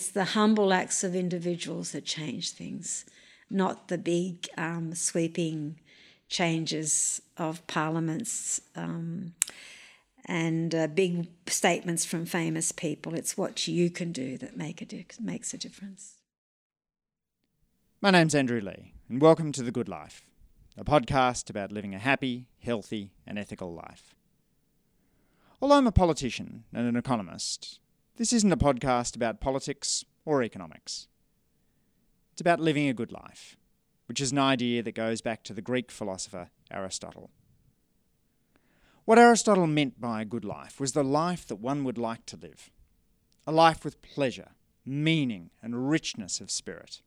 it's the humble acts of individuals that change things, not the big um, sweeping changes of parliaments um, and uh, big statements from famous people. It's what you can do that make a di- makes a difference. My name's Andrew Leigh, and welcome to The Good Life, a podcast about living a happy, healthy, and ethical life. Although I'm a politician and an economist, this isn't a podcast about politics or economics. It's about living a good life, which is an idea that goes back to the Greek philosopher Aristotle. What Aristotle meant by a good life was the life that one would like to live a life with pleasure, meaning, and richness of spirit.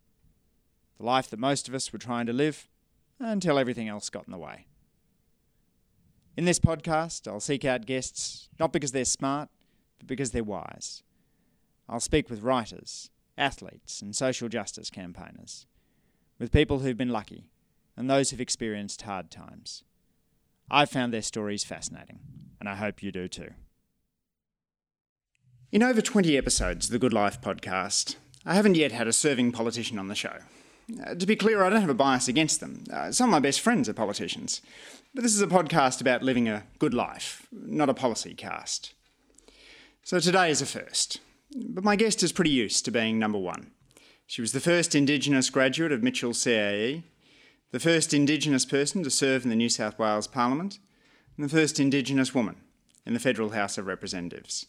The life that most of us were trying to live until everything else got in the way. In this podcast, I'll seek out guests not because they're smart, but because they're wise. I'll speak with writers, athletes, and social justice campaigners, with people who've been lucky and those who've experienced hard times. I've found their stories fascinating, and I hope you do too. In over 20 episodes of the Good Life podcast, I haven't yet had a serving politician on the show. Uh, to be clear, I don't have a bias against them. Uh, some of my best friends are politicians. But this is a podcast about living a good life, not a policy cast. So today is a first. But my guest is pretty used to being number one. She was the first Indigenous graduate of Mitchell CAE, the first Indigenous person to serve in the New South Wales Parliament, and the first Indigenous woman in the Federal House of Representatives.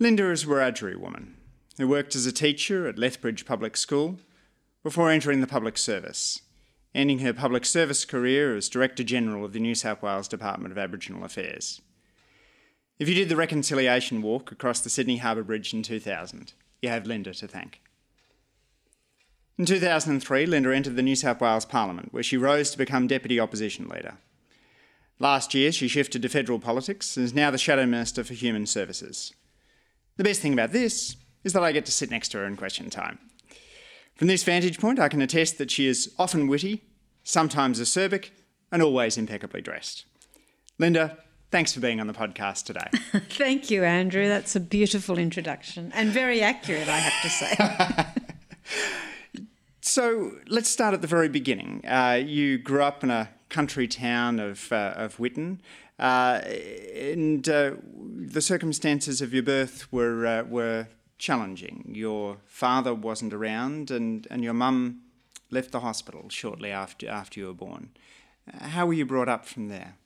Linda is a Wiradjuri woman who worked as a teacher at Lethbridge Public School before entering the public service, ending her public service career as Director General of the New South Wales Department of Aboriginal Affairs. If you did the reconciliation walk across the Sydney Harbour Bridge in 2000, you have Linda to thank. In 2003, Linda entered the New South Wales Parliament, where she rose to become Deputy Opposition Leader. Last year, she shifted to federal politics and is now the Shadow Minister for Human Services. The best thing about this is that I get to sit next to her in question time. From this vantage point, I can attest that she is often witty, sometimes acerbic, and always impeccably dressed. Linda, thanks for being on the podcast today. Thank you, Andrew. That's a beautiful introduction and very accurate, I have to say. so let's start at the very beginning. Uh, you grew up in a country town of, uh, of Whitton. Uh, and uh, the circumstances of your birth were, uh, were challenging. Your father wasn't around, and, and your mum left the hospital shortly after, after you were born. How were you brought up from there?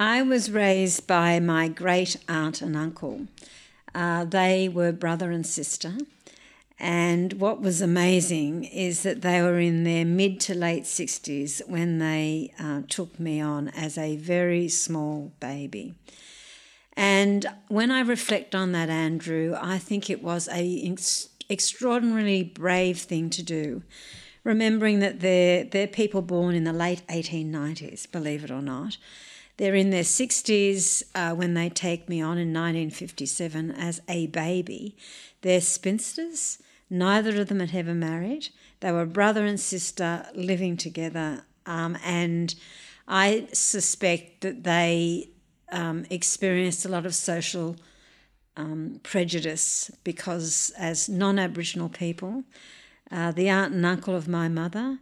I was raised by my great aunt and uncle. Uh, they were brother and sister. And what was amazing is that they were in their mid to late 60s when they uh, took me on as a very small baby. And when I reflect on that, Andrew, I think it was a ex- extraordinarily brave thing to do. Remembering that they're, they're people born in the late 1890s, believe it or not. They're in their 60s uh, when they take me on in 1957 as a baby. They're spinsters. Neither of them had ever married. They were brother and sister living together. Um, and I suspect that they um, experienced a lot of social um, prejudice because, as non Aboriginal people, uh, the aunt and uncle of my mother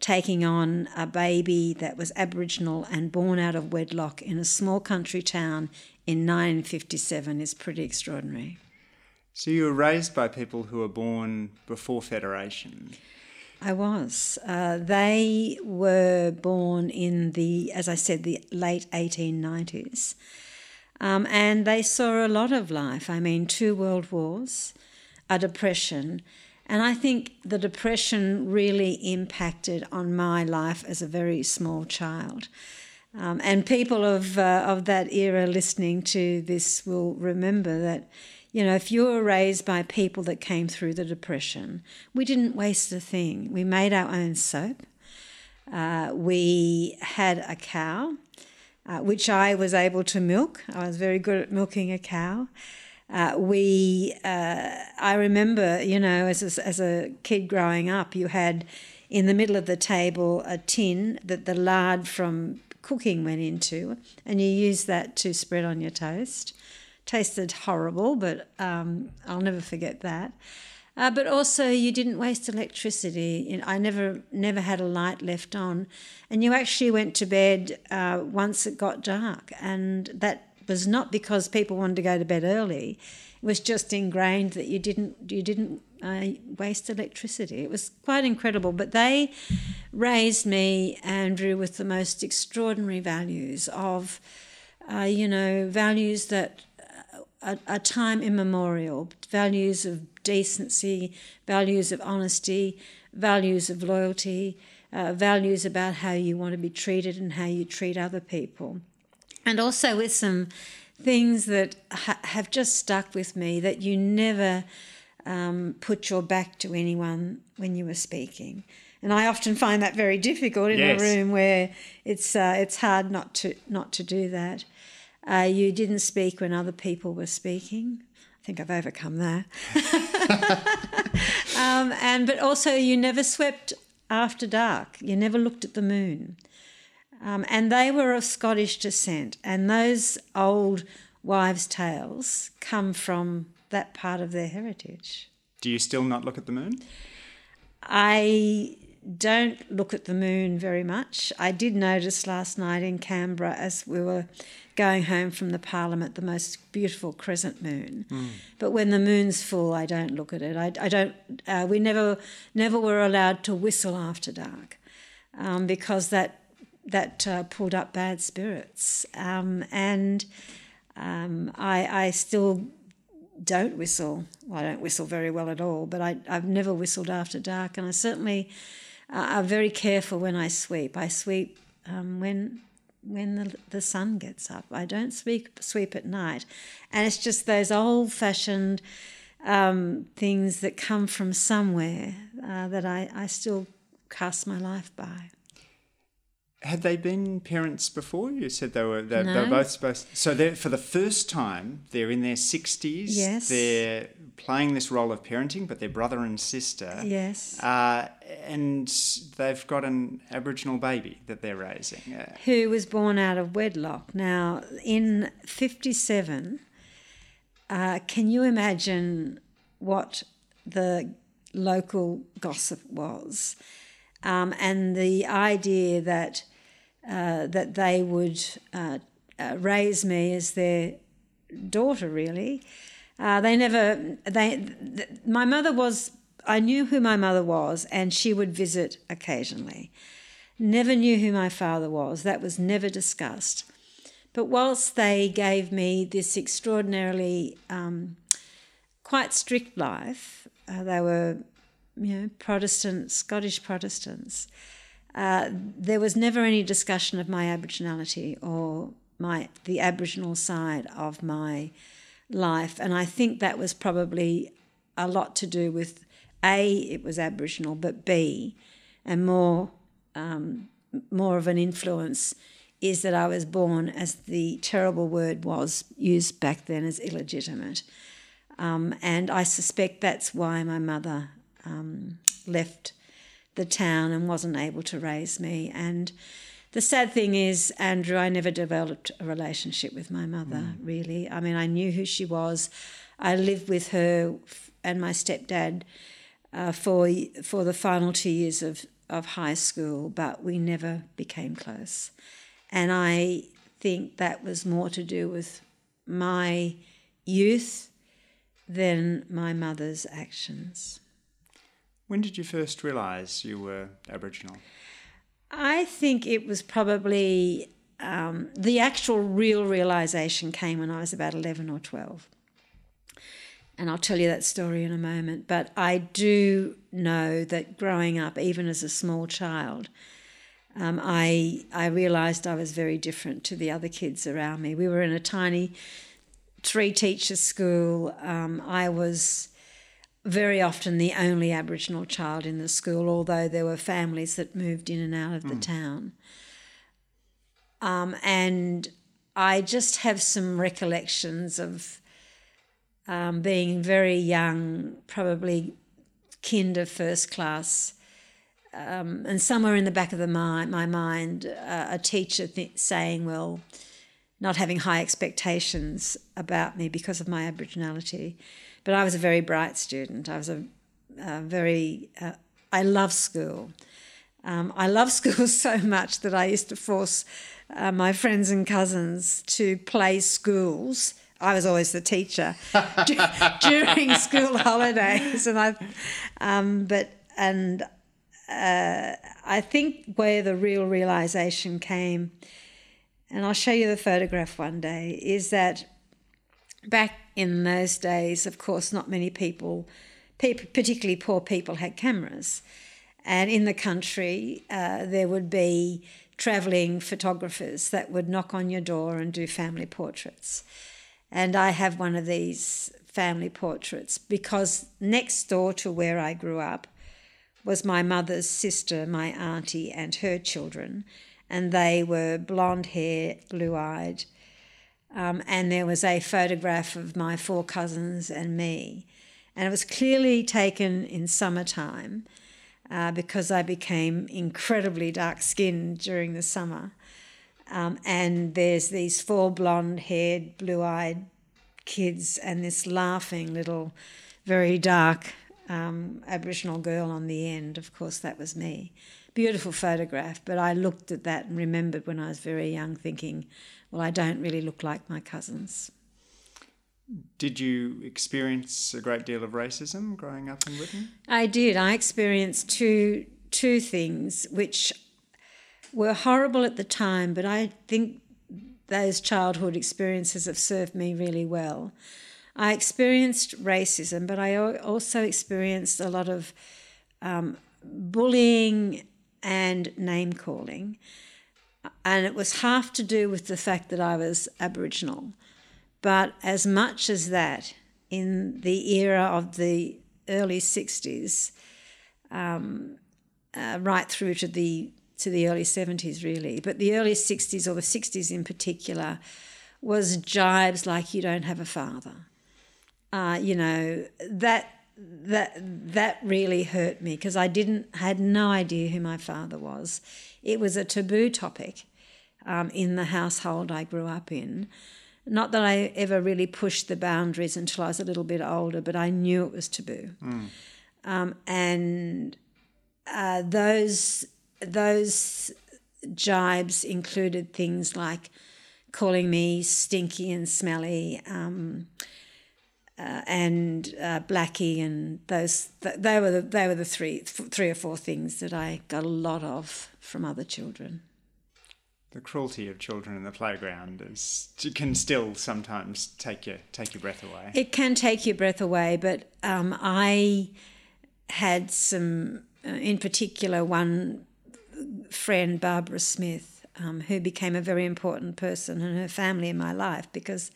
taking on a baby that was Aboriginal and born out of wedlock in a small country town in 1957 is pretty extraordinary. So you were raised by people who were born before Federation? I was. Uh, they were born in the, as I said, the late 1890s. Um, and they saw a lot of life. I mean, two world wars, a depression. And I think the depression really impacted on my life as a very small child. Um, and people of, uh, of that era listening to this will remember that you know, if you were raised by people that came through the Depression, we didn't waste a thing. We made our own soap. Uh, we had a cow, uh, which I was able to milk. I was very good at milking a cow. Uh, we, uh, I remember, you know, as a, as a kid growing up, you had in the middle of the table a tin that the lard from cooking went into, and you used that to spread on your toast tasted horrible, but um, I'll never forget that. Uh, but also, you didn't waste electricity. I never, never had a light left on, and you actually went to bed uh, once it got dark, and that was not because people wanted to go to bed early. It was just ingrained that you didn't, you didn't uh, waste electricity. It was quite incredible. But they raised me, Andrew, with the most extraordinary values of, uh, you know, values that are, are time immemorial, values of decency, values of honesty, values of loyalty, uh, values about how you want to be treated and how you treat other people. And also with some things that ha- have just stuck with me that you never um, put your back to anyone when you were speaking. And I often find that very difficult in yes. a room where it's uh, it's hard not to not to do that. Uh, you didn't speak when other people were speaking. I think I've overcome that. um, and but also you never swept after dark. You never looked at the moon. Um, and they were of Scottish descent, and those old wives' tales come from that part of their heritage. Do you still not look at the moon? I don't look at the moon very much. I did notice last night in Canberra as we were going home from the Parliament the most beautiful crescent moon. Mm. But when the moon's full, I don't look at it. I, I don't. Uh, we never never were allowed to whistle after dark um, because that that uh, pulled up bad spirits. Um, and um, I, I still don't whistle. Well, I don't whistle very well at all, but I, I've never whistled after dark, and I certainly uh, are very careful when I sweep. I sweep um, when when the, the sun gets up. I don't sweep sweep at night, and it's just those old fashioned um, things that come from somewhere uh, that I, I still cast my life by. Had they been parents before? You said they were. They, no. they were both supposed. So they're for the first time. They're in their sixties. Yes. They're playing this role of parenting, but they're brother and sister. Yes. Uh, and they've got an Aboriginal baby that they're raising. Uh, Who was born out of wedlock. Now, in '57, uh, can you imagine what the local gossip was? Um, and the idea that uh, that they would uh, uh, raise me as their daughter, really. Uh, they never, they, th- my mother was, I knew who my mother was, and she would visit occasionally. Never knew who my father was, that was never discussed. But whilst they gave me this extraordinarily um, quite strict life, uh, they were, you know, Protestant, Scottish Protestants. Uh, there was never any discussion of my Aboriginality or my the Aboriginal side of my life, and I think that was probably a lot to do with a it was Aboriginal, but b and more um, more of an influence is that I was born as the terrible word was used back then as illegitimate, um, and I suspect that's why my mother um, left the town and wasn't able to raise me. And the sad thing is, Andrew, I never developed a relationship with my mother, mm. really. I mean, I knew who she was. I lived with her and my stepdad uh, for, for the final two years of, of high school, but we never became close. And I think that was more to do with my youth than my mother's actions. When did you first realise you were Aboriginal? I think it was probably um, the actual real realization came when I was about 11 or 12. And I'll tell you that story in a moment. But I do know that growing up, even as a small child, um, I, I realised I was very different to the other kids around me. We were in a tiny three teacher school. Um, I was very often the only Aboriginal child in the school, although there were families that moved in and out of the mm. town. Um, and I just have some recollections of um, being very young, probably kinder first class. Um, and somewhere in the back of the my, my mind, uh, a teacher th- saying, Well, not having high expectations about me because of my Aboriginality. But I was a very bright student. I was a, a very, uh, I love school. Um, I love school so much that I used to force uh, my friends and cousins to play schools. I was always the teacher during school holidays, and I, um, but and uh, I think where the real realization came, and I'll show you the photograph one day, is that back in those days, of course, not many people, particularly poor people, had cameras. And in the country, uh, there would be travelling photographers that would knock on your door and do family portraits. And I have one of these family portraits because next door to where I grew up was my mother's sister, my auntie, and her children. And they were blonde hair, blue eyed. Um, and there was a photograph of my four cousins and me. And it was clearly taken in summertime uh, because I became incredibly dark skinned during the summer. Um, and there's these four blonde haired, blue eyed kids and this laughing little, very dark um, Aboriginal girl on the end. Of course, that was me. Beautiful photograph, but I looked at that and remembered when I was very young thinking, well, I don't really look like my cousins. Did you experience a great deal of racism growing up in Britain? I did. I experienced two two things which were horrible at the time, but I think those childhood experiences have served me really well. I experienced racism, but I also experienced a lot of um, bullying and name calling. And it was half to do with the fact that I was Aboriginal. But as much as that, in the era of the early 60s, um, uh, right through to the to the early 70s, really, but the early 60s or the 60s in particular, was jibes like "you don't have a father." Uh, you know that that that really hurt me because I didn't had no idea who my father was. It was a taboo topic um, in the household I grew up in. Not that I ever really pushed the boundaries until I was a little bit older, but I knew it was taboo. Mm. Um, and uh, those those jibes included things like calling me stinky and smelly. Um, uh, and uh, Blackie, and those th- they were the, they were the three three or four things that I got a lot of from other children the cruelty of children in the playground is can still sometimes take your take your breath away. It can take your breath away, but um, I had some, uh, in particular, one friend, Barbara Smith, um, who became a very important person and her family in my life because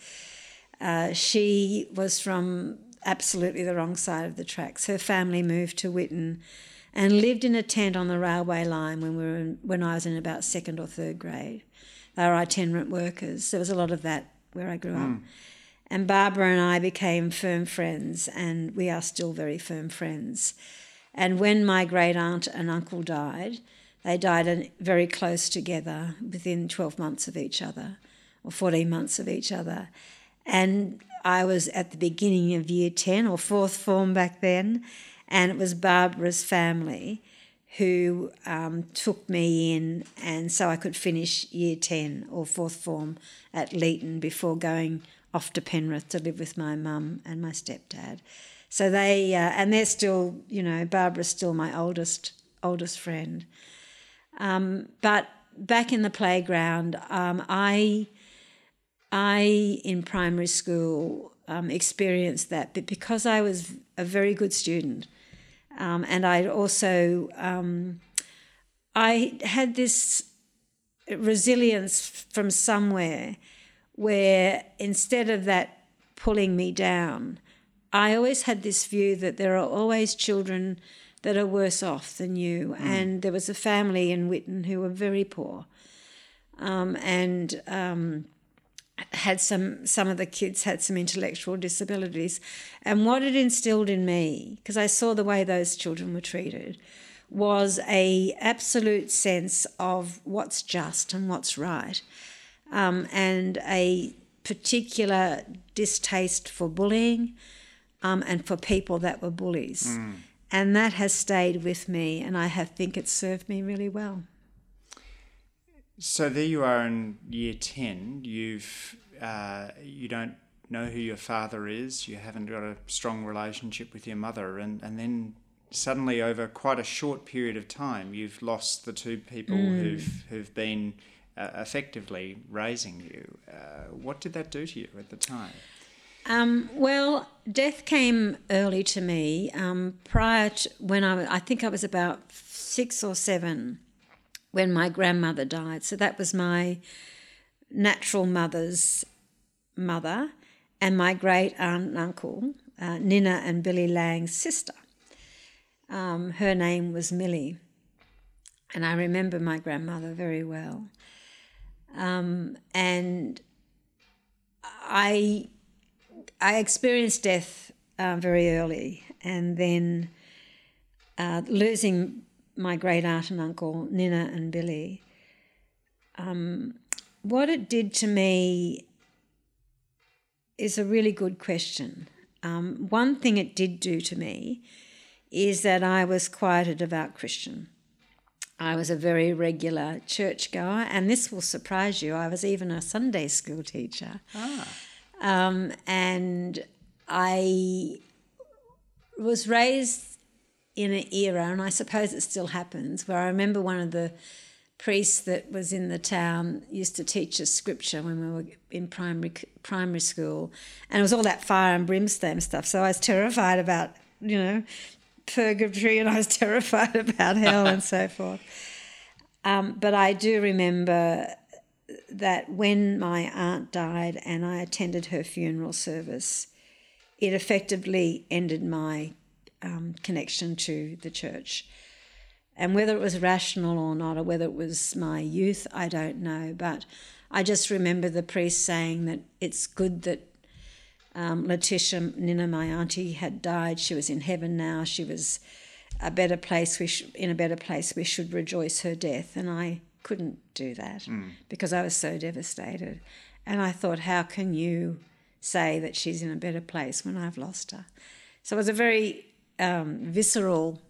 uh, she was from absolutely the wrong side of the tracks. Her family moved to Whitton and lived in a tent on the railway line when we were in, when I was in about second or third grade. They were itinerant workers. There was a lot of that where I grew mm. up. Hmm. And Barbara and I became firm friends, and we are still very firm friends. And when my great aunt and uncle died, they died very close together within 12 months of each other, or 14 months of each other. And I was at the beginning of year 10 or fourth form back then, and it was Barbara's family who um, took me in, and so I could finish year 10 or fourth form at Leeton before going off to Penrith to live with my mum and my stepdad. So they, uh, and they're still, you know, Barbara's still my oldest oldest friend. Um, but back in the playground, um, I, I in primary school um, experienced that, but because I was a very good student, um, and I also um, I had this resilience from somewhere where instead of that pulling me down, I always had this view that there are always children that are worse off than you. Mm. And there was a family in Whitton who were very poor. Um, and um, had some some of the kids had some intellectual disabilities and what it instilled in me because i saw the way those children were treated was a absolute sense of what's just and what's right um, and a particular distaste for bullying um, and for people that were bullies. And that has stayed with me, and I have think it served me really well. So there you are in year ten. You've uh, you don't know who your father is. You haven't got a strong relationship with your mother, and and then suddenly over quite a short period of time, you've lost the two people who've who've been uh, effectively raising you. Uh, what did that do to you at the time? Um, well, death came early to me. Um, prior to when I, I think I was about six or seven when my grandmother died. So that was my natural mother's mother and my great aunt and uncle, uh, Nina and Billy Lang's sister. Um, her name was Millie. And I remember my grandmother very well. Um, and I I experienced death uh, very early, and then uh, losing my great aunt and uncle, Nina and Billy. Um, what it did to me is a really good question. Um, one thing it did do to me is that I was quite a devout Christian. I was a very regular churchgoer, and this will surprise you. I was even a Sunday school teacher. Ah. Um, and I was raised in an era, and I suppose it still happens, where I remember one of the priests that was in the town used to teach us scripture when we were in primary primary school, and it was all that fire and brimstone stuff. So I was terrified about you know purgatory, and I was terrified about hell and so forth. Um, but I do remember that when my aunt died and I attended her funeral service, it effectively ended my um, connection to the church. And whether it was rational or not, or whether it was my youth, I don't know. But I just remember the priest saying that it's good that um, Letitia, Nina, my auntie, had died. She was in heaven now. She was a better place. We sh- in a better place. We should rejoice her death. And I couldn't do that because I was so devastated. And I thought, how can you say that she's in a better place when I've lost her? So it was a very um, visceral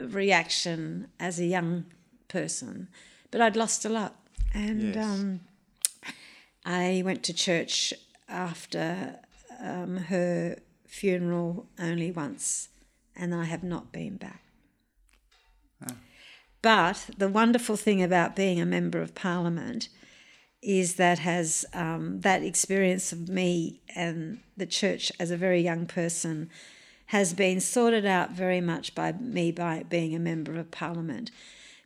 reaction as a young person, but I'd lost a lot. And Yes. um, I went to church after um, her funeral only once, and I have not been back. But the wonderful thing about being a member of parliament is that has um, that experience of me and the church as a very young person has been sorted out very much by me by being a member of parliament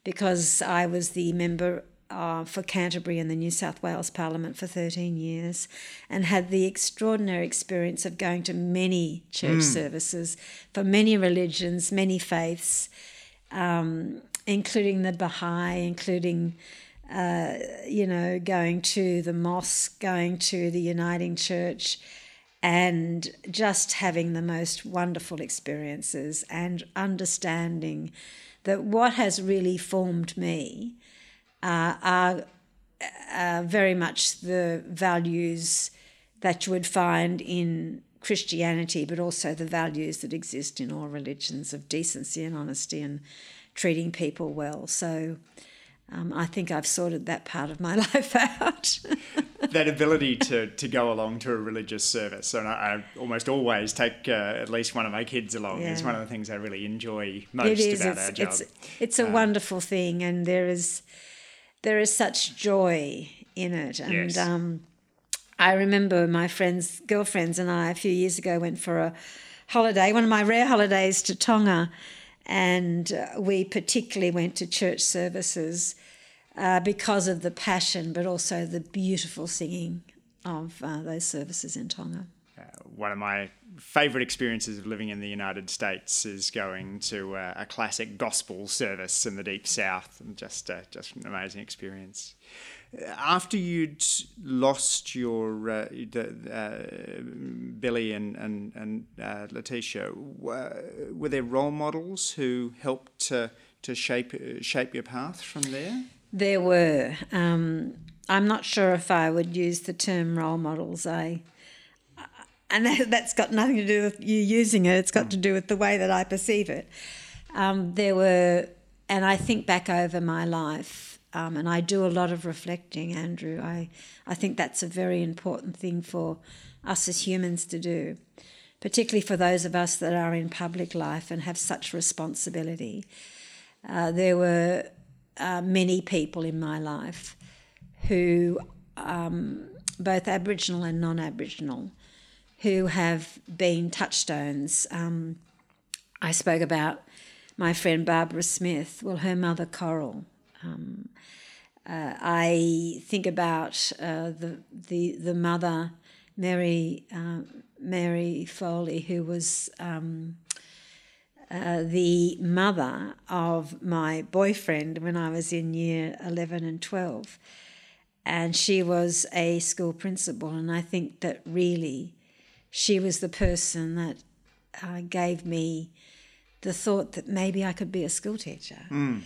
because I was the member uh, for Canterbury in the New South Wales Parliament for 13 years and had the extraordinary experience of going to many church services for many religions, many faiths, um, including the Baha'i, including, uh, you know, going to the mosque, going to the Uniting Church, and just having the most wonderful experiences and understanding that what has really formed me uh, are uh, very much the values that you would find in Christianity, but also the values that exist in all religions of decency and honesty and treating people well. So um, I think I've sorted that part of my life out. that ability to, to go along to a religious service. And I, I almost always take uh, at least one of my kids along. It's one of the things I really enjoy most it is. about It's, our job. it's, it's a wonderful thing, and there is there is such joy in it. And Yes. um, I remember my friends, girlfriends, and I a few years ago went for a holiday, one of my rare holidays to Tonga, and uh, we particularly went to church services uh, because of the passion, but also the beautiful singing of uh, those services in Tonga. Uh, one of my favourite experiences of living in the United States is going to uh, a classic gospel service in the deep south, and just uh, just an amazing experience. After you'd lost your uh, the, uh, Billy and and and uh, Letitia, were, were there role models who helped to to shape shape your path from there? There were. Um, I'm not sure if I would use the term role models. I and that, has got nothing to do with you using it. It's got to do with the way that I perceive it. Um, there were, and I think back over my life, um, and I do a lot of reflecting, Andrew. I, I think that's a very important thing for us as humans to do, particularly for those of us that are in public life and have such responsibility. Uh, there were uh, many people in my life who, um, both Aboriginal and non Aboriginal, who have been touchstones. Um, I spoke about my friend Barbara Smith, well, her mother Coral. Um, uh, I think about uh, the, the, the mother, Mary, uh, Mary Foley, who was um, uh, the mother of my boyfriend when I was in year 11 and 12. And she was a school principal, and I think that really she was the person that uh, gave me the thought that maybe I could be a school teacher. Mm.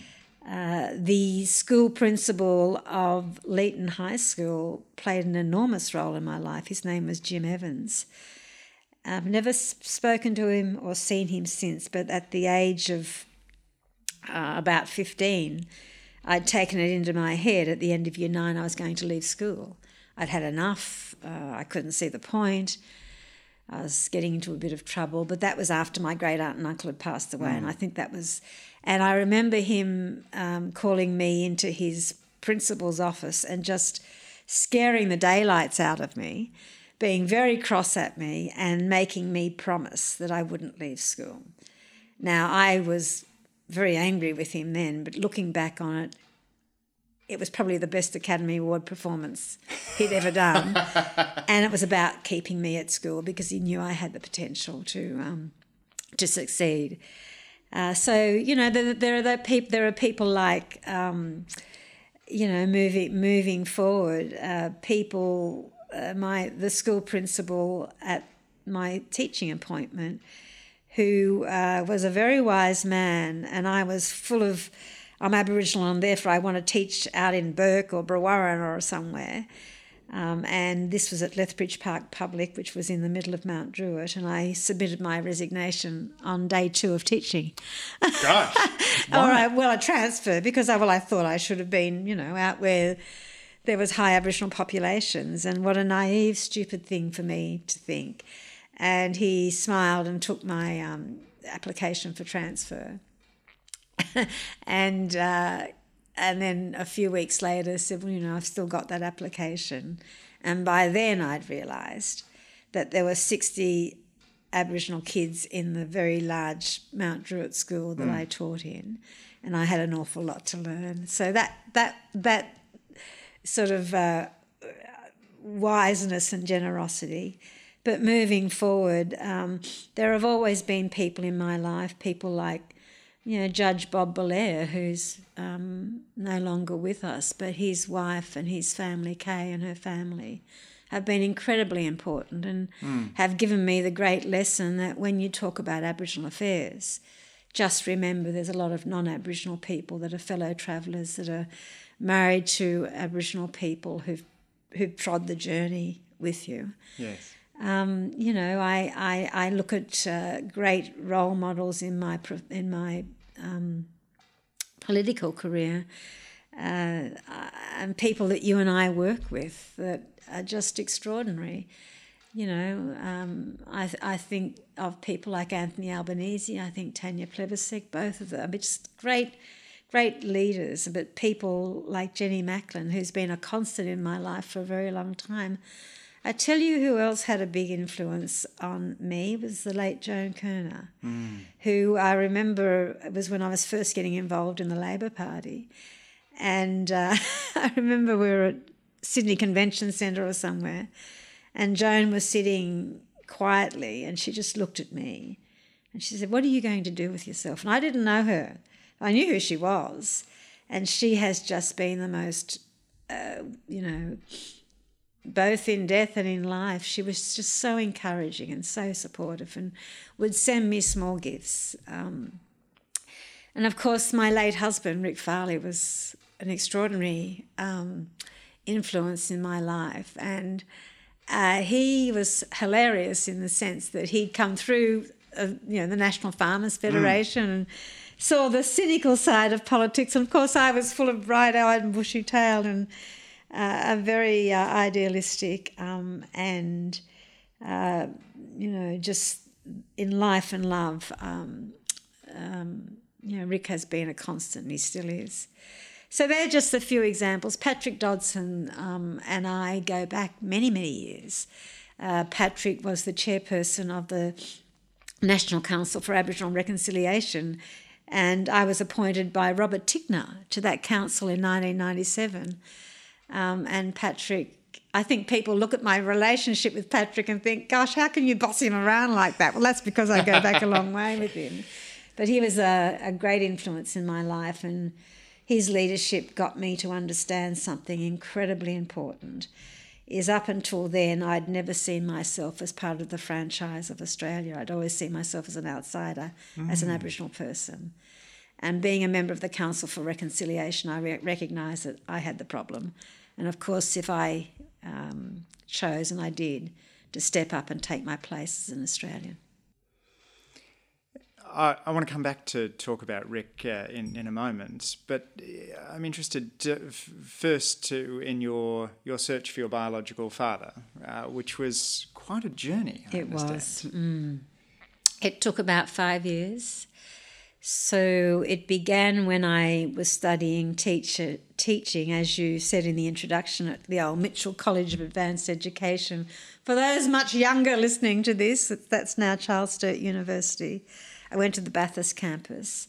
Uh, the school principal of Leeton High School played an enormous role in my life. His name was Jim Evans. I've never spoken to him or seen him since, but at the age of uh, about 15, I'd taken it into my head at the end of year nine I was going to leave school. I'd had enough, uh, I couldn't see the point. I was getting into a bit of trouble, but that was after my great aunt and uncle had passed away, mm. and I think that was. And I remember him um, calling me into his principal's office and just scaring the daylights out of me, being very cross at me, and making me promise that I wouldn't leave school. Now, I was very angry with him then, but looking back on it, it was probably the best Academy Award performance he'd ever done. and it was about keeping me at school because he knew I had the potential to um, to succeed. Uh, so you know there, there are the people there are people like um, you know moving moving forward uh, people uh, my the school principal at my teaching appointment who uh, was a very wise man and I was full of I'm Aboriginal and therefore I want to teach out in Bourke or Brewarrina or somewhere. Um, and this was at Lethbridge Park Public, which was in the middle of Mount Druitt, and I submitted my resignation on day two of teaching. Gosh, all right, well, a transfer because I well I thought I should have been, you know, out where there was high Aboriginal populations, and what a naive, stupid thing for me to think. And he smiled and took my um, application for transfer. and uh, and then a few weeks later said, well, you know, I've still got that application. And by then I'd realised that there were 60 Aboriginal kids in the very large Mount Druitt school that mm. I taught in, and I had an awful lot to learn. So that that that sort of uh, wiseness and generosity. But moving forward, um, there have always been people in my life, people like you know, Judge Bob Bellear, who's um, no longer with us, but his wife and his family, Kay and her family, have been incredibly important and mm. have given me the great lesson that when you talk about Aboriginal affairs, just remember there's a lot of non Aboriginal people that are fellow travellers that are married to Aboriginal people who've, who've trod the journey with you. Yes. Um, you know, I, I, I look at uh, great role models in my in my um, political career, uh, and people that you and I work with that are just extraordinary. You know, um, I, I think of people like Anthony Albanese. I think Tanya Plibersek, both of them, just great, great leaders. But people like Jenny Macklin, who's been a constant in my life for a very long time I tell you who else had a big influence on me was the late Joan Kirner, mm. who I remember it was when I was first getting involved in the Labor Party. And uh, I remember we were at Sydney Convention Centre or somewhere, and Joan was sitting quietly and she just looked at me and she said, What are you going to do with yourself? And I didn't know her. I knew who she was. And she has just been the most, uh, you know, both in death and in life, she was just so encouraging and so supportive and would send me small gifts. Um, and of course, my late husband, Rick Farley, was an extraordinary um, influence in my life. And uh, he was hilarious in the sense that he'd come through, uh, you know, the National Farmers Federation mm. and saw the cynical side of politics. And of course, I was full of bright-eyed and bushy-tailed and uh, very uh, idealistic um, and, uh, you know, just in life and love. Um, um, you know, Rick has been a constant he still is. So they're just a few examples. Patrick Dodson um, and I go back many, many years. Uh, Patrick was the chairperson of the National Council for Aboriginal Reconciliation, and I was appointed by Robert Tickner to that council in 1997. Um, and Patrick I think people look at my relationship with Patrick and think, gosh, how can you boss him around like that? Well, that's because I go back a long way with him. But he was a, a great influence in my life, and his leadership got me to understand something incredibly important. Is up until then, I'd never seen myself as part of the franchise of Australia. I'd always seen myself as an outsider, mm. as an mm. Aboriginal person. And being a member of the Council for Reconciliation, I re- recognised that I had the problem. And of course, if I um, chose, and I did, to step up and take my place as an Australian. I, I want to come back to talk about Rick uh, in, in a moment, but uh, I'm interested to, first to in your your search for your biological father, uh, which was quite a journey. I it understand. was. Mm. It took about five years. So it began when I was studying teacher teaching, as you said in the introduction, at the old Mitchell College of Advanced Education. For those much younger listening to this, that's now Charles Sturt University. I went to the Bathurst campus.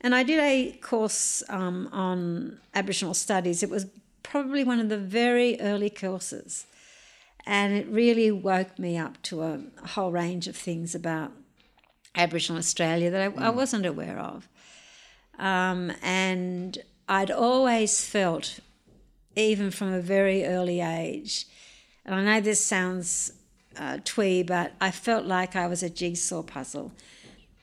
And I did a course um, on Aboriginal studies. It was probably one of the very early courses. And it really woke me up to a, a whole range of things about Aboriginal Australia that I, mm. I wasn't aware of. Um, and I'd always felt, even from a very early age, and I know this sounds uh, twee, but I felt like I was a jigsaw puzzle.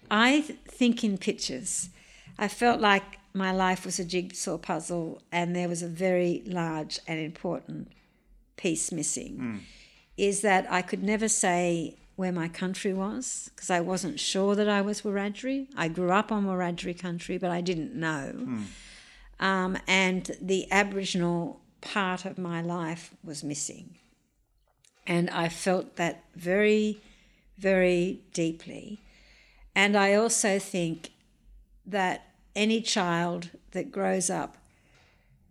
I think in pictures. I felt like my life was a jigsaw puzzle and there was a very large and important piece missing. Mm. Is that I could never say where my country was because I wasn't sure that I was Wiradjuri. I grew up on Wiradjuri country, but I didn't know. Mm. Um, and the Aboriginal part of my life was missing. And I felt that very, very deeply. And I also think that any child that grows up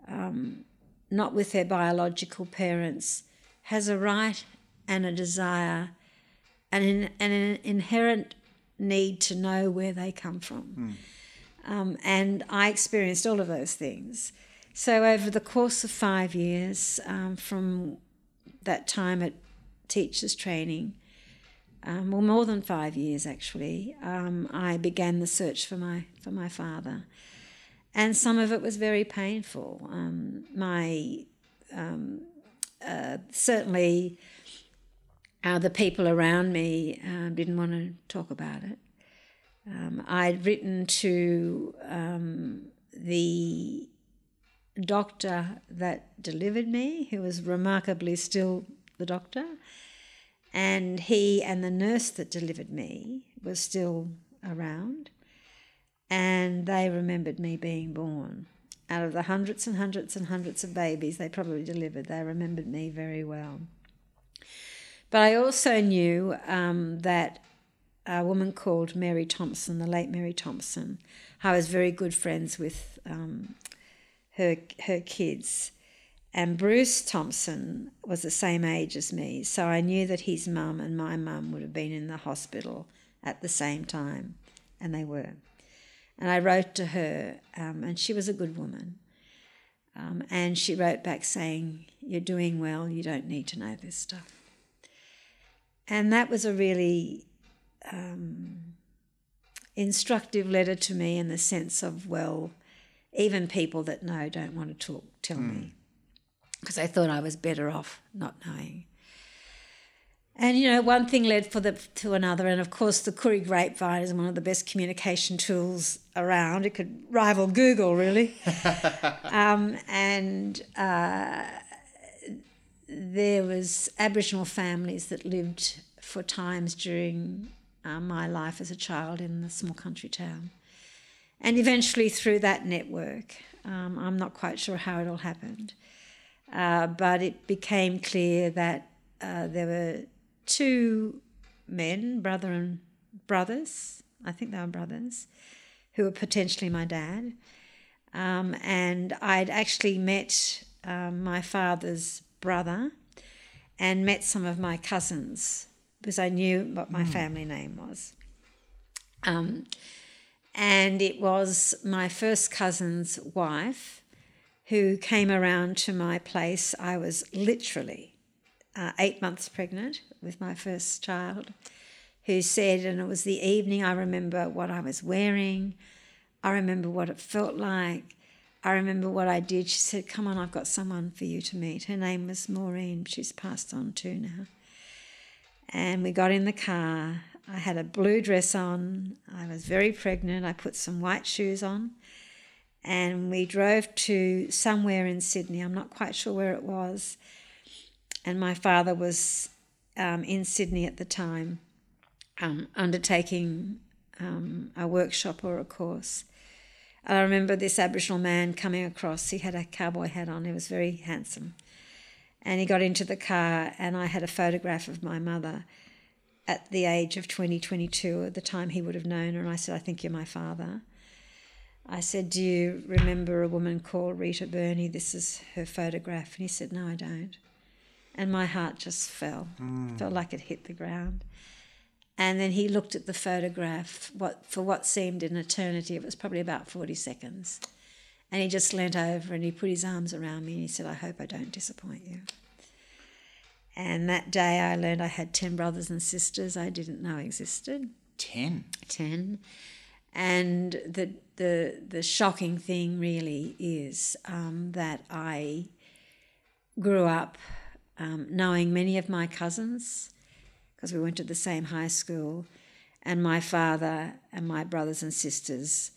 um, not with their biological parents has a right and a desire an, an inherent need to know where they come from. Mm. Um, and I experienced all of those things. So, over the course of five years, um, from that time at teachers' training, um, well, more than five years actually, um, I began the search for my for my father, and some of it was very painful. Um, my um, uh, certainly uh, the people around me uh, didn't want to talk about it. Um, I'd written to um, the doctor that delivered me, who was remarkably still the doctor, and he and the nurse that delivered me were still around, and they remembered me being born. Out of the hundreds and hundreds and hundreds of babies they probably delivered, they remembered me very well. But I also knew um, that a woman called Mary Thompson, the late Mary Thompson, I was very good friends with um, her her kids. And Bruce Thompson was the same age as me, so I knew that his mum and my mum would have been in the hospital at the same time, and they were. And I wrote to her, um, and she was a good woman. Um, and she wrote back saying, You're doing well, you don't need to know this stuff. And that was a really um, instructive letter to me in the sense of, well, even people that know don't want to talk, tell mm. me. Because I thought I was better off not knowing. And you know, one thing led for the to another, and of course, the Koori grapevine is one of the best communication tools around. It could rival Google, really. um, and uh, there was Aboriginal families that lived for times during uh, my life as a child in the small country town. And eventually, through that network, um, I'm not quite sure how it all happened, uh, but it became clear that uh, there were two men, brother and brothers, I think they were brothers, who were potentially my dad. Um, and I'd actually met um, my father's brother and met some of my cousins because I knew what my mm. family name was. Um, and it was my first cousin's wife who came around to my place. I was literally uh, eight months pregnant with my first child, who said, and it was the evening, I remember what I was wearing, I remember what it felt like. I remember what I did. She said, Come on, I've got someone for you to meet. Her name was Maureen. She's passed on too now. And we got in the car. I had a blue dress on. I was very pregnant. I put some white shoes on. And we drove to somewhere in Sydney. I'm not quite sure where it was. And my father was um, in Sydney at the time, um, undertaking um, a workshop or a course. I remember this Aboriginal man coming across. He had a cowboy hat on. He was very handsome. And he got into the car, and I had a photograph of my mother at the age of 20, 22, at the time he would have known her. And I said, I think you're my father. I said, Do you remember a woman called Rita Burney? This is her photograph. And he said, No, I don't. And my heart just fell, mm. felt like it hit the ground. And then he looked at the photograph what, for what seemed an eternity. It was probably about 40 seconds. And he just leant over and he put his arms around me and he said, I hope I don't disappoint you. And that day I learned I had 10 brothers and sisters I didn't know existed. 10? 10. And the, the, the shocking thing really is um, that I grew up um, knowing many of my cousins because we went to the same high school, and my father and my brothers and sisters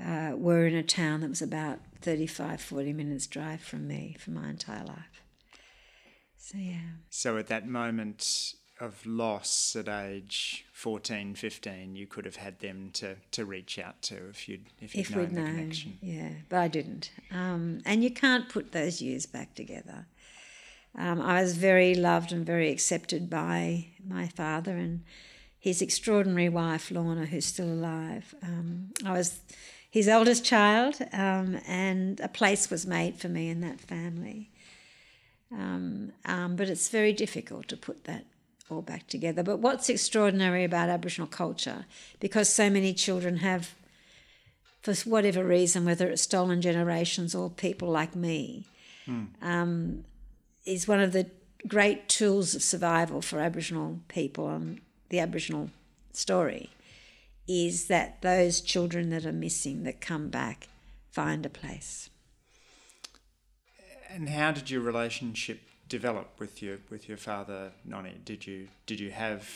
uh, were in a town that was about 35, 40 minutes drive from me for my entire life. So, yeah. So, at that moment of loss at age 14, 15, you could have had them to, to reach out to if you'd, if you'd if known we'd the known, connection. Yeah, but I didn't. Um, and you can't put those years back together. Um, I was very loved and very accepted by my father and his extraordinary wife, Lorna, who's still alive. Um, I was his eldest child, um, and a place was made for me in that family. Um, um, but it's very difficult to put that all back together. But what's extraordinary about Aboriginal culture, because so many children have, for whatever reason, whether it's stolen generations or people like me, mm is one of the great tools of survival for Aboriginal people and the Aboriginal story is that those children that are missing that come back find a place. And how did your relationship develop with your with your father, Nonnie? Did you did you have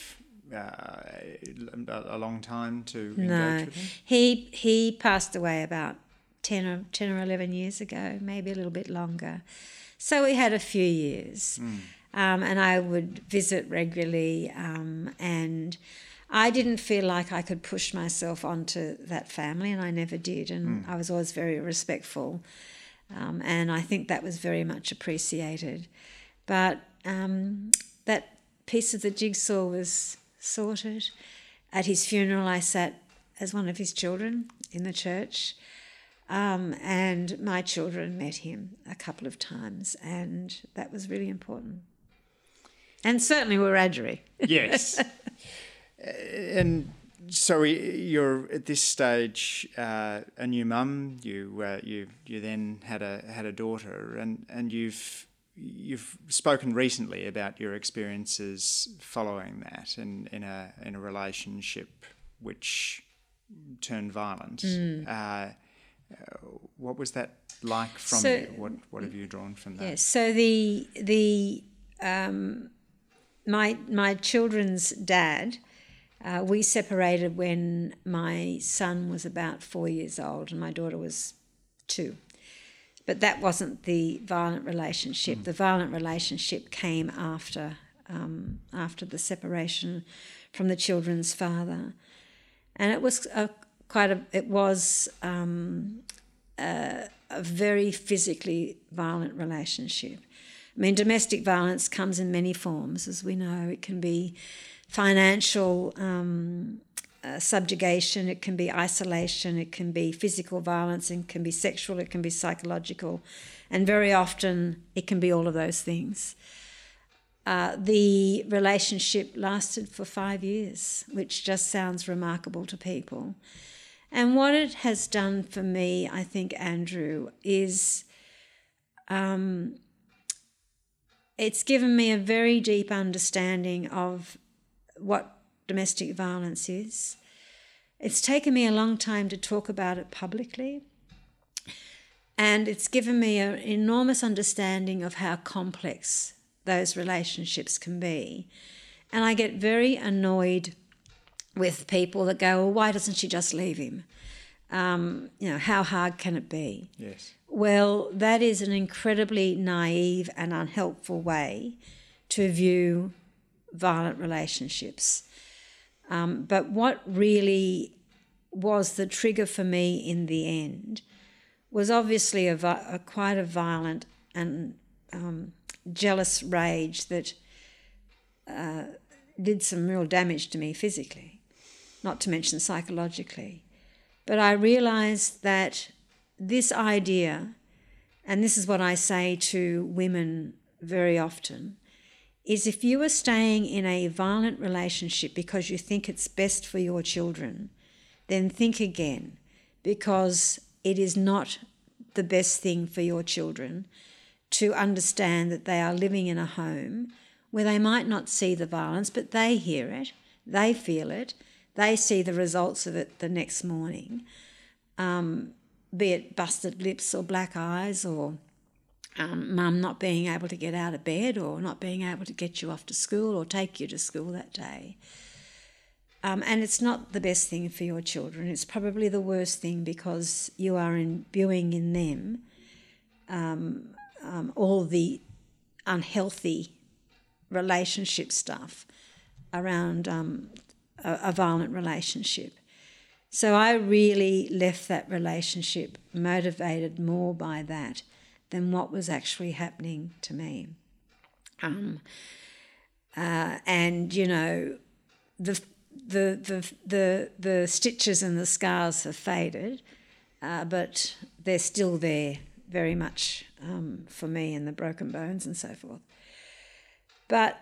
uh, a long time to engage no. with him? He he passed away about 10 or 10 or 11 years ago, maybe a little bit longer. So we had a few years. Mm. Um, and I would visit regularly. Um, and I didn't feel like I could push myself onto that family, and I never did. And mm. I was always very respectful. Um, and I think that was very much appreciated. But um, that piece of the jigsaw was sorted. At his funeral, I sat as one of his children in the church. Um, and my children met him a couple of times, and that was really important. And certainly Wiradjuri. yes. and so you're at this stage uh, a new mum. You uh, you you then had a had a daughter, and and you've you've spoken recently about your experiences following that in in a in a relationship which turned violent. Mm. Uh, what was that like from so, you? What what have you drawn from that? Yes. So the the um, my my children's dad. Uh, we separated when my son was about four years old and my daughter was two. but that wasn't the violent relationship. Mm. The violent relationship came after um, after the separation from the children's father, and it was a, quite a it was um, a, a very physically violent relationship. I mean, domestic violence comes in many forms, as we know. It can be financial um, uh, subjugation, it can be isolation, it can be physical violence, it can be sexual, it can be psychological, and very often it can be all of those things. Uh, the relationship lasted for five years, which just sounds remarkable to people. And what it has done for me, I think, Andrew, is um, it's given me a very deep understanding of what domestic violence is. It's taken me a long time to talk about it publicly. And it's given me an enormous understanding of how complex those relationships can be. And I get very annoyed with people that go, well, why doesn't she just leave him? Um, you know, how hard can it be? Yes. Well, that is an incredibly naive and unhelpful way to view violent relationships. Um, but what really was the trigger for me in the end was obviously a, a quite a violent and um, jealous rage that uh, did some real damage to me physically, not to mention psychologically. But I realized that this idea, and this is what I say to women very often, is if you are staying in a violent relationship because you think it's best for your children, then think again because it is not the best thing for your children to understand that they are living in a home where they might not see the violence, but they hear it, they feel it, they see the results of it the next morning, um, be it busted lips or black eyes or um, mum not being able to get out of bed or not being able to get you off to school or take you to school that day. Um, and it's not the best thing for your children. It's probably the worst thing because you are imbuing in them um, um, all the unhealthy relationship stuff around um, a, a violent relationship. So I really left that relationship motivated more by that than what was actually happening to me. Um, uh, and you know, the the the the the stitches and the scars have faded, uh, but they're still there very much um, for me, and the broken bones and so forth. But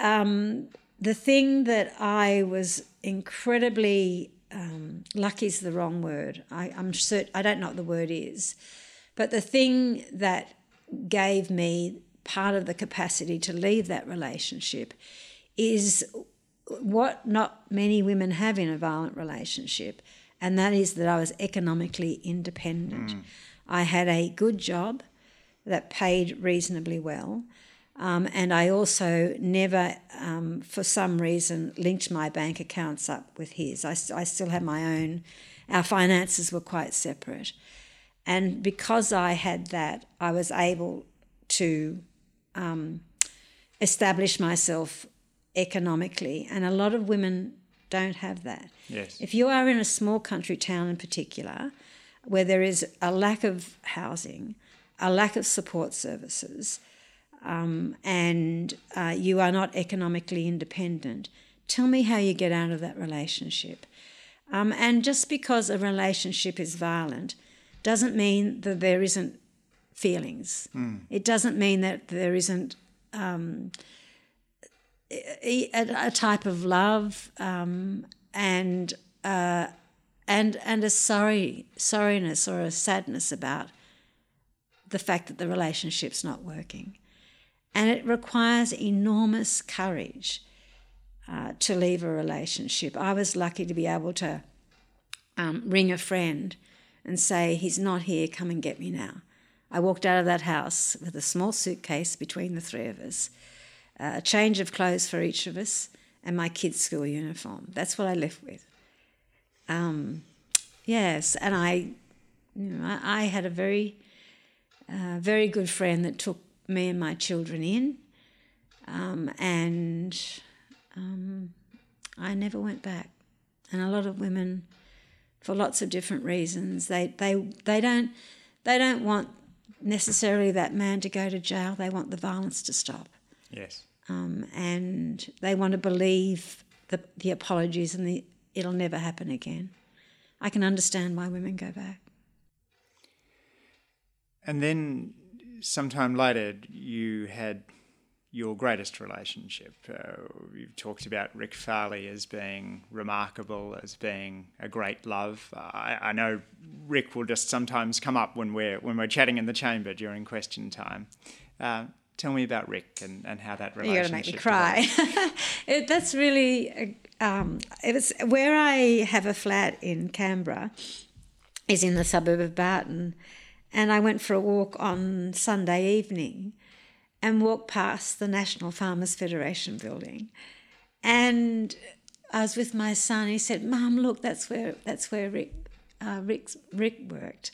um, the thing that I was incredibly um, lucky is the wrong word. I, am certain I don't know what the word is, but the thing that gave me part of the capacity to leave that relationship is what not many women have in a violent relationship, and that is that I was economically independent. Mm. I had a good job that paid reasonably well. Um, and I also never, um, for some reason, linked my bank accounts up with his. I, I still had my own, our finances were quite separate. And because I had that, I was able to um, establish myself economically. And a lot of women don't have that. Yes. If you are in a small country town in particular, where there is a lack of housing, a lack of support services, um, and uh, you are not economically independent, tell me how you get out of that relationship. Um, and just because a relationship is violent doesn't mean that there isn't feelings. Mm. It doesn't mean that there isn't um, a, a, type of love um, and uh, and and a sorry sorriness or a sadness about the fact that the relationship's not working, and it requires enormous courage uh, to leave a relationship. I was lucky to be able to um, ring a friend and say, He's not here, come and get me now. I walked out of that house with a small suitcase between the three of us, uh, a change of clothes for each of us, and my kids' school uniform. That's what I left with. Um, yes, and I, you know, I, I had a very a very good friend that took me and my children in, um, and um, I never went back. And a lot of women, for lots of different reasons, they they they don't they don't want necessarily that man to go to jail. They want the violence to stop. Yes. Um, and they want to believe the, the apologies and the it'll never happen again. I can understand why women go back. And then sometime later, you had your greatest relationship. Uh, you've talked about Rick Farley as being remarkable, as being a great love. Uh, I, I, know Rick will just sometimes come up when we're when we're chatting in the chamber during question time. Uh, tell me about Rick and, and how that relationship. You're gonna make me cry. it, that's really um, it was where I have a flat in Canberra. Is in the suburb of Barton, and I went for a walk on Sunday evening and walked past the National Farmers Federation building. And I was with my son. He said, "Mum, look, that's where that's where Rick uh, Rick worked,"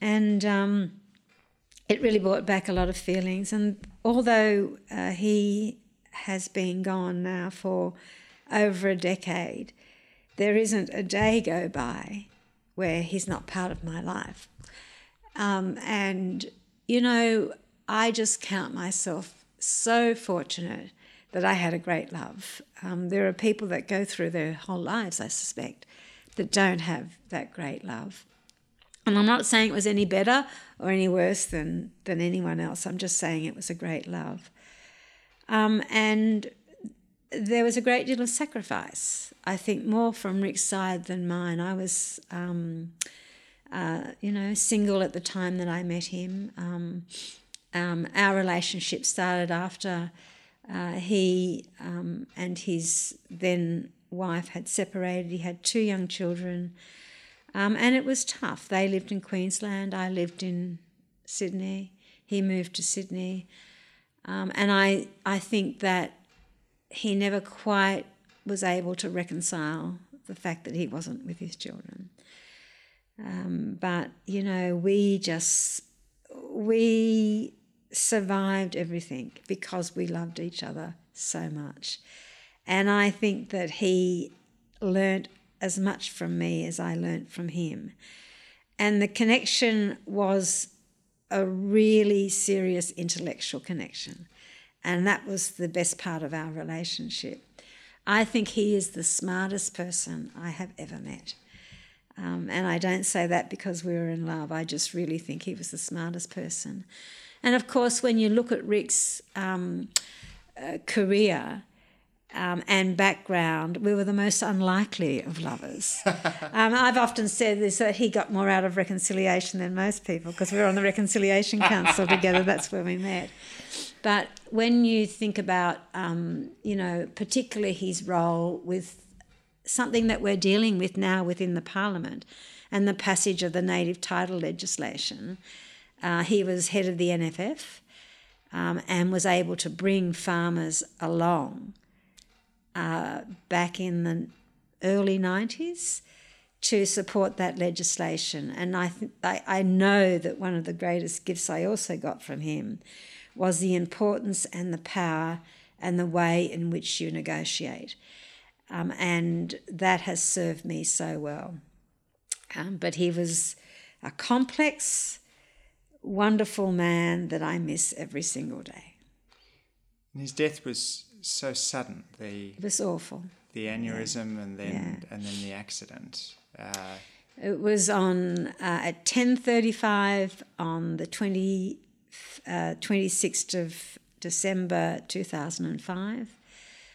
and um, it really brought back a lot of feelings. And although uh, he has been gone now for over a decade, there isn't a day go by where he's not part of my life. Um, and you know, I just count myself so fortunate that I had a great love. Um, there are people that go through their whole lives, I suspect, that don't have that great love. And I'm not saying it was any better or any worse than, than anyone else. I'm just saying it was a great love. Um, and there was a great deal of sacrifice, I think, more from Rick's side than mine. I was, um, uh, you know, single at the time that I met him. Um, um, our relationship started after uh, he um, and his then wife had separated. He had two young children, um, and it was tough. They lived in Queensland. I lived in Sydney. He moved to Sydney, um, and I I think that he never quite was able to reconcile the fact that he wasn't with his children. Um, but you know, we just we survived everything because we loved each other so much. And I think that he learnt as much from me as I learnt from him. And the connection was a really serious intellectual connection. And that was the best part of our relationship. I think he is the smartest person I have ever met. Um, and I don't say that because we were in love. I just really think he was the smartest person. And of course, when you look at Rick's um, uh, career, um, and background, we were the most unlikely of lovers. um, I've often said this that he got more out of reconciliation than most people because we were on the Reconciliation Council together. That's where we met. But when you think about, um, you know, particularly his role with something that we're dealing with now within the Parliament and the passage of the native title legislation, uh, he was head of the NFF um, and was able to bring farmers along uh, back in the early 90s to support that legislation. And I, th- I, I know that one of the greatest gifts I also got from him was the importance and the power and the way in which you negotiate. Um, and that has served me so well. Um, but he was a complex, wonderful man that I miss every single day. And his death was so sudden. The it was awful. The aneurysm yeah. and then yeah. and then the accident. Uh, it was on uh, at ten thirty five on the 20, uh, 26th of December two thousand and five.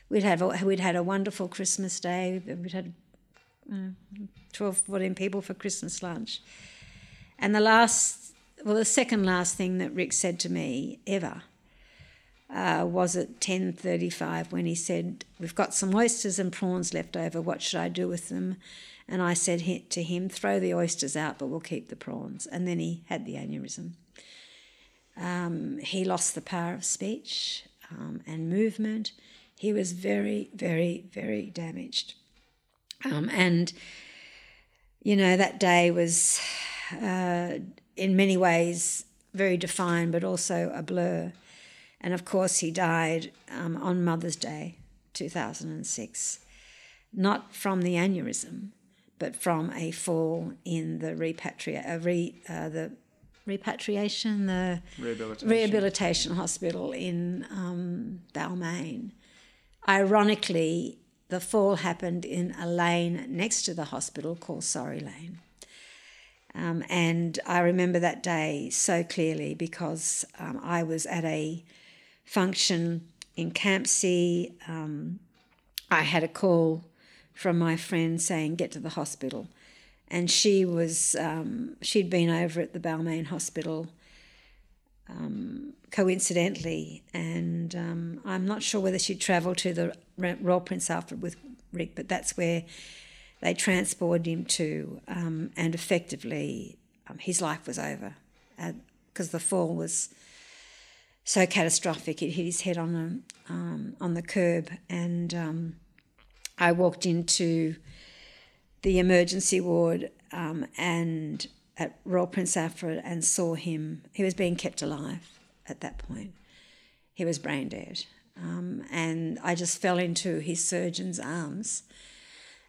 We'd have we'd had a wonderful Christmas day. We'd had uh, 12, 14 people for Christmas lunch, and the last, well, the second last thing that Rick said to me ever uh, was at 10.35 when he said, we've got some oysters and prawns left over, what should I do with them? And I said to him, throw the oysters out, but we'll keep the prawns. And then he had the aneurysm. Um, he lost the power of speech um, and movement. He was very, very, very damaged. Um, and, you know, that day was uh, in many ways very defined, but also a blur. And of course, he died um, on Mother's Day, 2006, not from the aneurysm, but from a fall in the repatria- uh, re, uh, the repatriation, the Rehabilitation. rehabilitation hospital in um, Balmain. Ironically, the fall happened in a lane next to the hospital called Sorry Lane. Um, and I remember that day so clearly because um, I was at a function in Campsie. Um, I had a call from my friend saying, Get to the hospital. And she was, um, she'd been over at the Balmain Hospital um, coincidentally, and um, I'm not sure whether she'd travelled to the Royal Prince Alfred with Rick, but that's where they transported him to, um, and effectively um, his life was over because the fall was so catastrophic. It hit his head on the um, on the curb, and um, I walked into the emergency ward and at Royal Prince Alfred and saw him. He was being kept alive at that point. He was brain dead. Um, and I just fell into his surgeon's arms.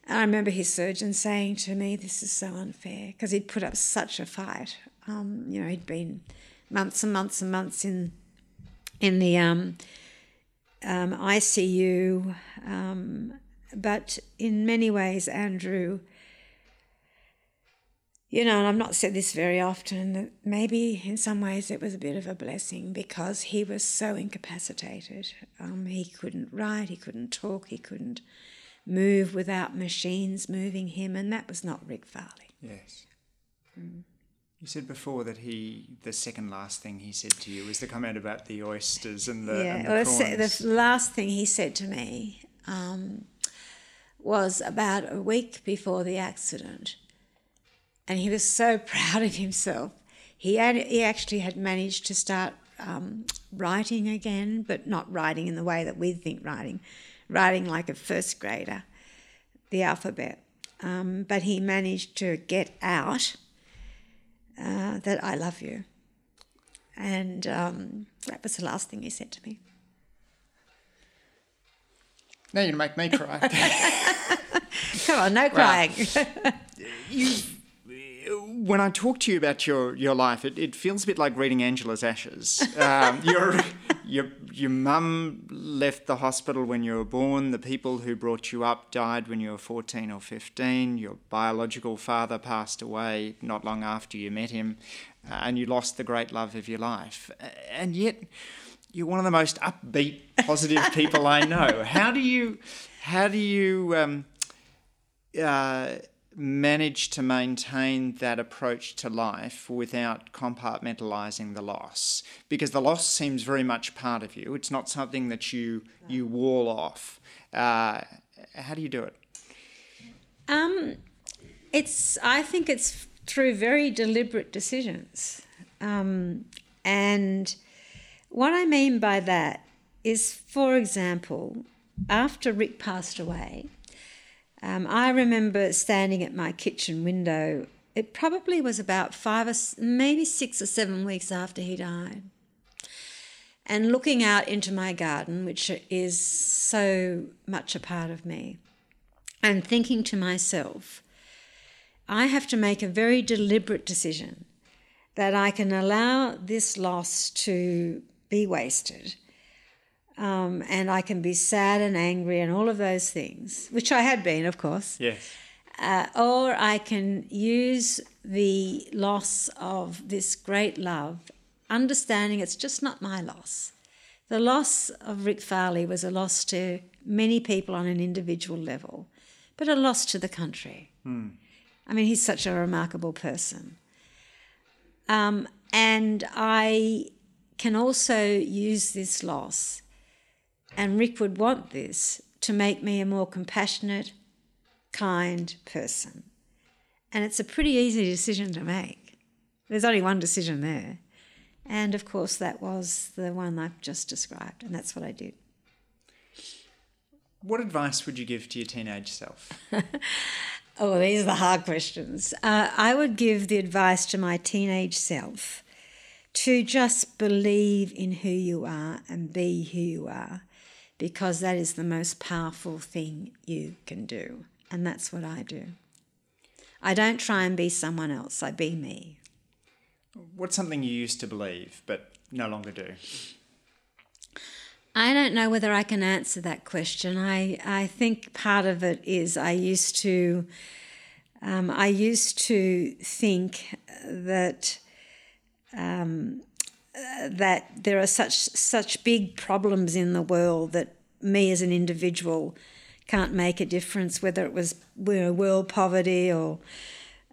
And I remember his surgeon saying to me, This is so unfair, because he'd put up such a fight. Um, you know, he'd been months and months and months in in the um, um, ICU. Um, but in many ways, Andrew, you know, and I've not said this very often, that maybe in some ways it was a bit of a blessing because he was so incapacitated. Um, he couldn't write, he couldn't talk, he couldn't move without machines moving him, and that was not Rick Farley. Yes. Mm. You said before that he, the second last thing he said to you was the comment about the oysters and the, yeah, and the well, prawns. the last thing he said to me um, was about a week before the accident and he was so proud of himself. He had, he actually had managed to start um, writing again, but not writing in the way that we think writing, writing like a first grader, the alphabet. Um, but he managed to get out uh, that I love you. And um, that was the last thing he said to me. Now you're going to make me cry. Come on, no crying. you when I talk to you about your, your life, it, it feels a bit like reading Angela's Ashes. Um, your, your, your mum left the hospital when you were born. The people who brought you up died when you were 14 or 15. Your biological father passed away not long after you met him. Uh, and you lost the great love of your life. And yet, you're one of the most upbeat, positive people I know. How do you, how do you, um, uh, manage to maintain that approach to life without compartmentalizing the loss. Because the loss seems very much part of you. It's not something that you you wall off. Uh, how do you do it? Um, it's i think it's through very deliberate decisions. Um, and what i mean by that is for example after rick passed away um, I remember standing at my kitchen window. It probably was about five or maybe six or seven weeks after he died. And looking out into my garden, which is so much a part of me, and thinking to myself, I have to make a very deliberate decision that I can allow this loss to be wasted um, and I can be sad and angry and all of those things, which I had been, of course. Yes. Uh, or I can use the loss of this great love, understanding it's just not my loss. The loss of Rick Farley was a loss to many people on an individual level, but a loss to the country. Hmm. I mean, he's such a remarkable person. Um, and I can also use this loss and Rick would want this to make me a more compassionate, kind person. And it's a pretty easy decision to make. There's only one decision there. And of course, that was the one I've just described, and that's what I did. What advice would you give to your teenage self? oh, these are the hard questions. Uh, I would give the advice to my teenage self to just believe in who you are and be who you are because that is the most powerful thing you can do. And that's what I do. I don't try and be someone else, I be me. What's something you used to believe but no longer do? I don't know whether I can answer that question. I, I think part of it is I used to um, I used to think that um, that there are such such big problems in the world that me as an individual can't make a difference, whether it was world poverty or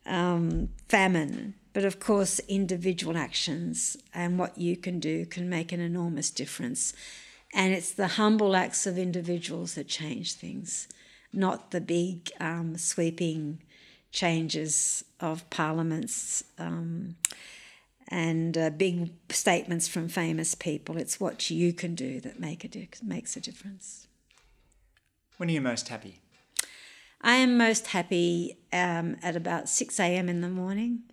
um, famine. But of course, individual actions and what you can do can make an enormous difference. And it's the humble acts of individuals that change things, not the big um, sweeping changes of parliaments um, and uh, big statements from famous people. It's what you can do that make a di- makes a difference. When are you most happy? I am most happy um, at about 6 a.m. in the morning,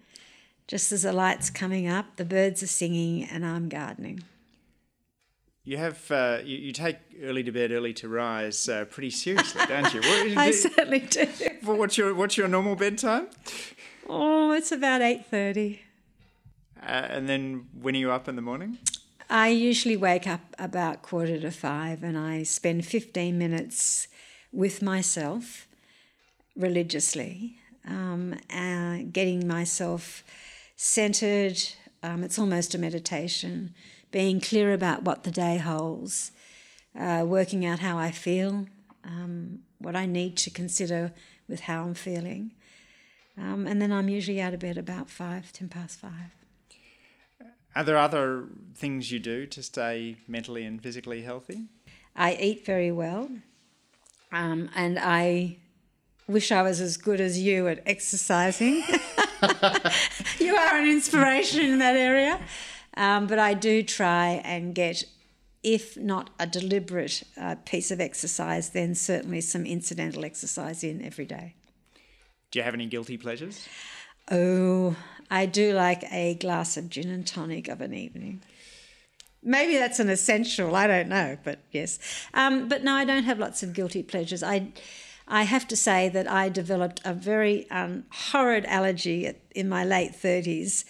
just as the light's coming up, the birds are singing, and I'm gardening. You have uh, you, you, take early to bed, early to rise uh, pretty seriously, don't you? What, I certainly do. What's your what's your normal bedtime? Oh, it's about eight thirty. Uh, and then when are you up in the morning? I usually wake up about quarter to five, and I spend fifteen minutes with myself religiously, um, uh, getting myself centered. Um, it's almost a meditation being clear about what the day holds, uh, working out how I feel, um, what I need to consider with how I'm feeling. Um, and then I'm usually out of bed about five, ten past five. Are there other things you do to stay mentally and physically healthy? I eat very well, um, and I wish I was as good as you at exercising. you are an inspiration in that area. Um, but I do try and get, if not a deliberate uh, piece of exercise, then certainly some incidental exercise in every day. Do you have any guilty pleasures? Oh, I do like a glass of gin and tonic of an evening. Maybe that's an essential. I don't know, but yes. Um, but no, I don't have lots of guilty pleasures. I, I have to say that I developed a very um, horrid allergy in my late thirties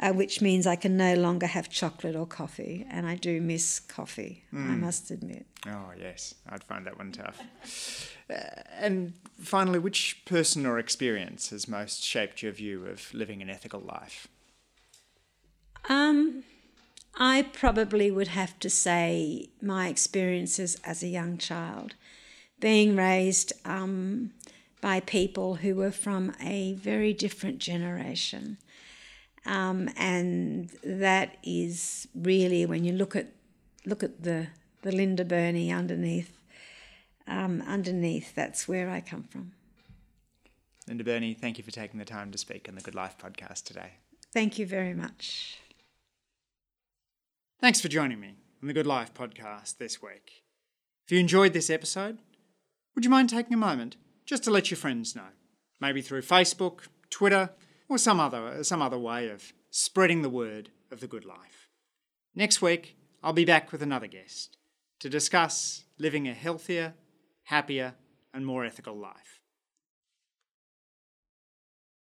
uh, which means I can no longer have chocolate or coffee, and I do miss coffee. Mm. I must admit. Oh yes, I'd find that one tough. Uh, and finally, which person or experience has most shaped your view of living an ethical life? Um, I probably would have to say my experiences as a young child, being raised um, by people who were from a very different generation. Um, and that is really when you look at look at the the Linda Burney underneath um, underneath that's where I come from. Linda Burney, thank you for taking the time to speak on the Good Life podcast today. Thank you very much. Thanks for joining me on the Good Life podcast this week. If you enjoyed this episode, would you mind taking a moment just to let your friends know? Maybe through Facebook, Twitter, or some other, some other way of spreading the word of the good life. Next week, I'll be back with another guest to discuss living a healthier, happier, and more ethical life.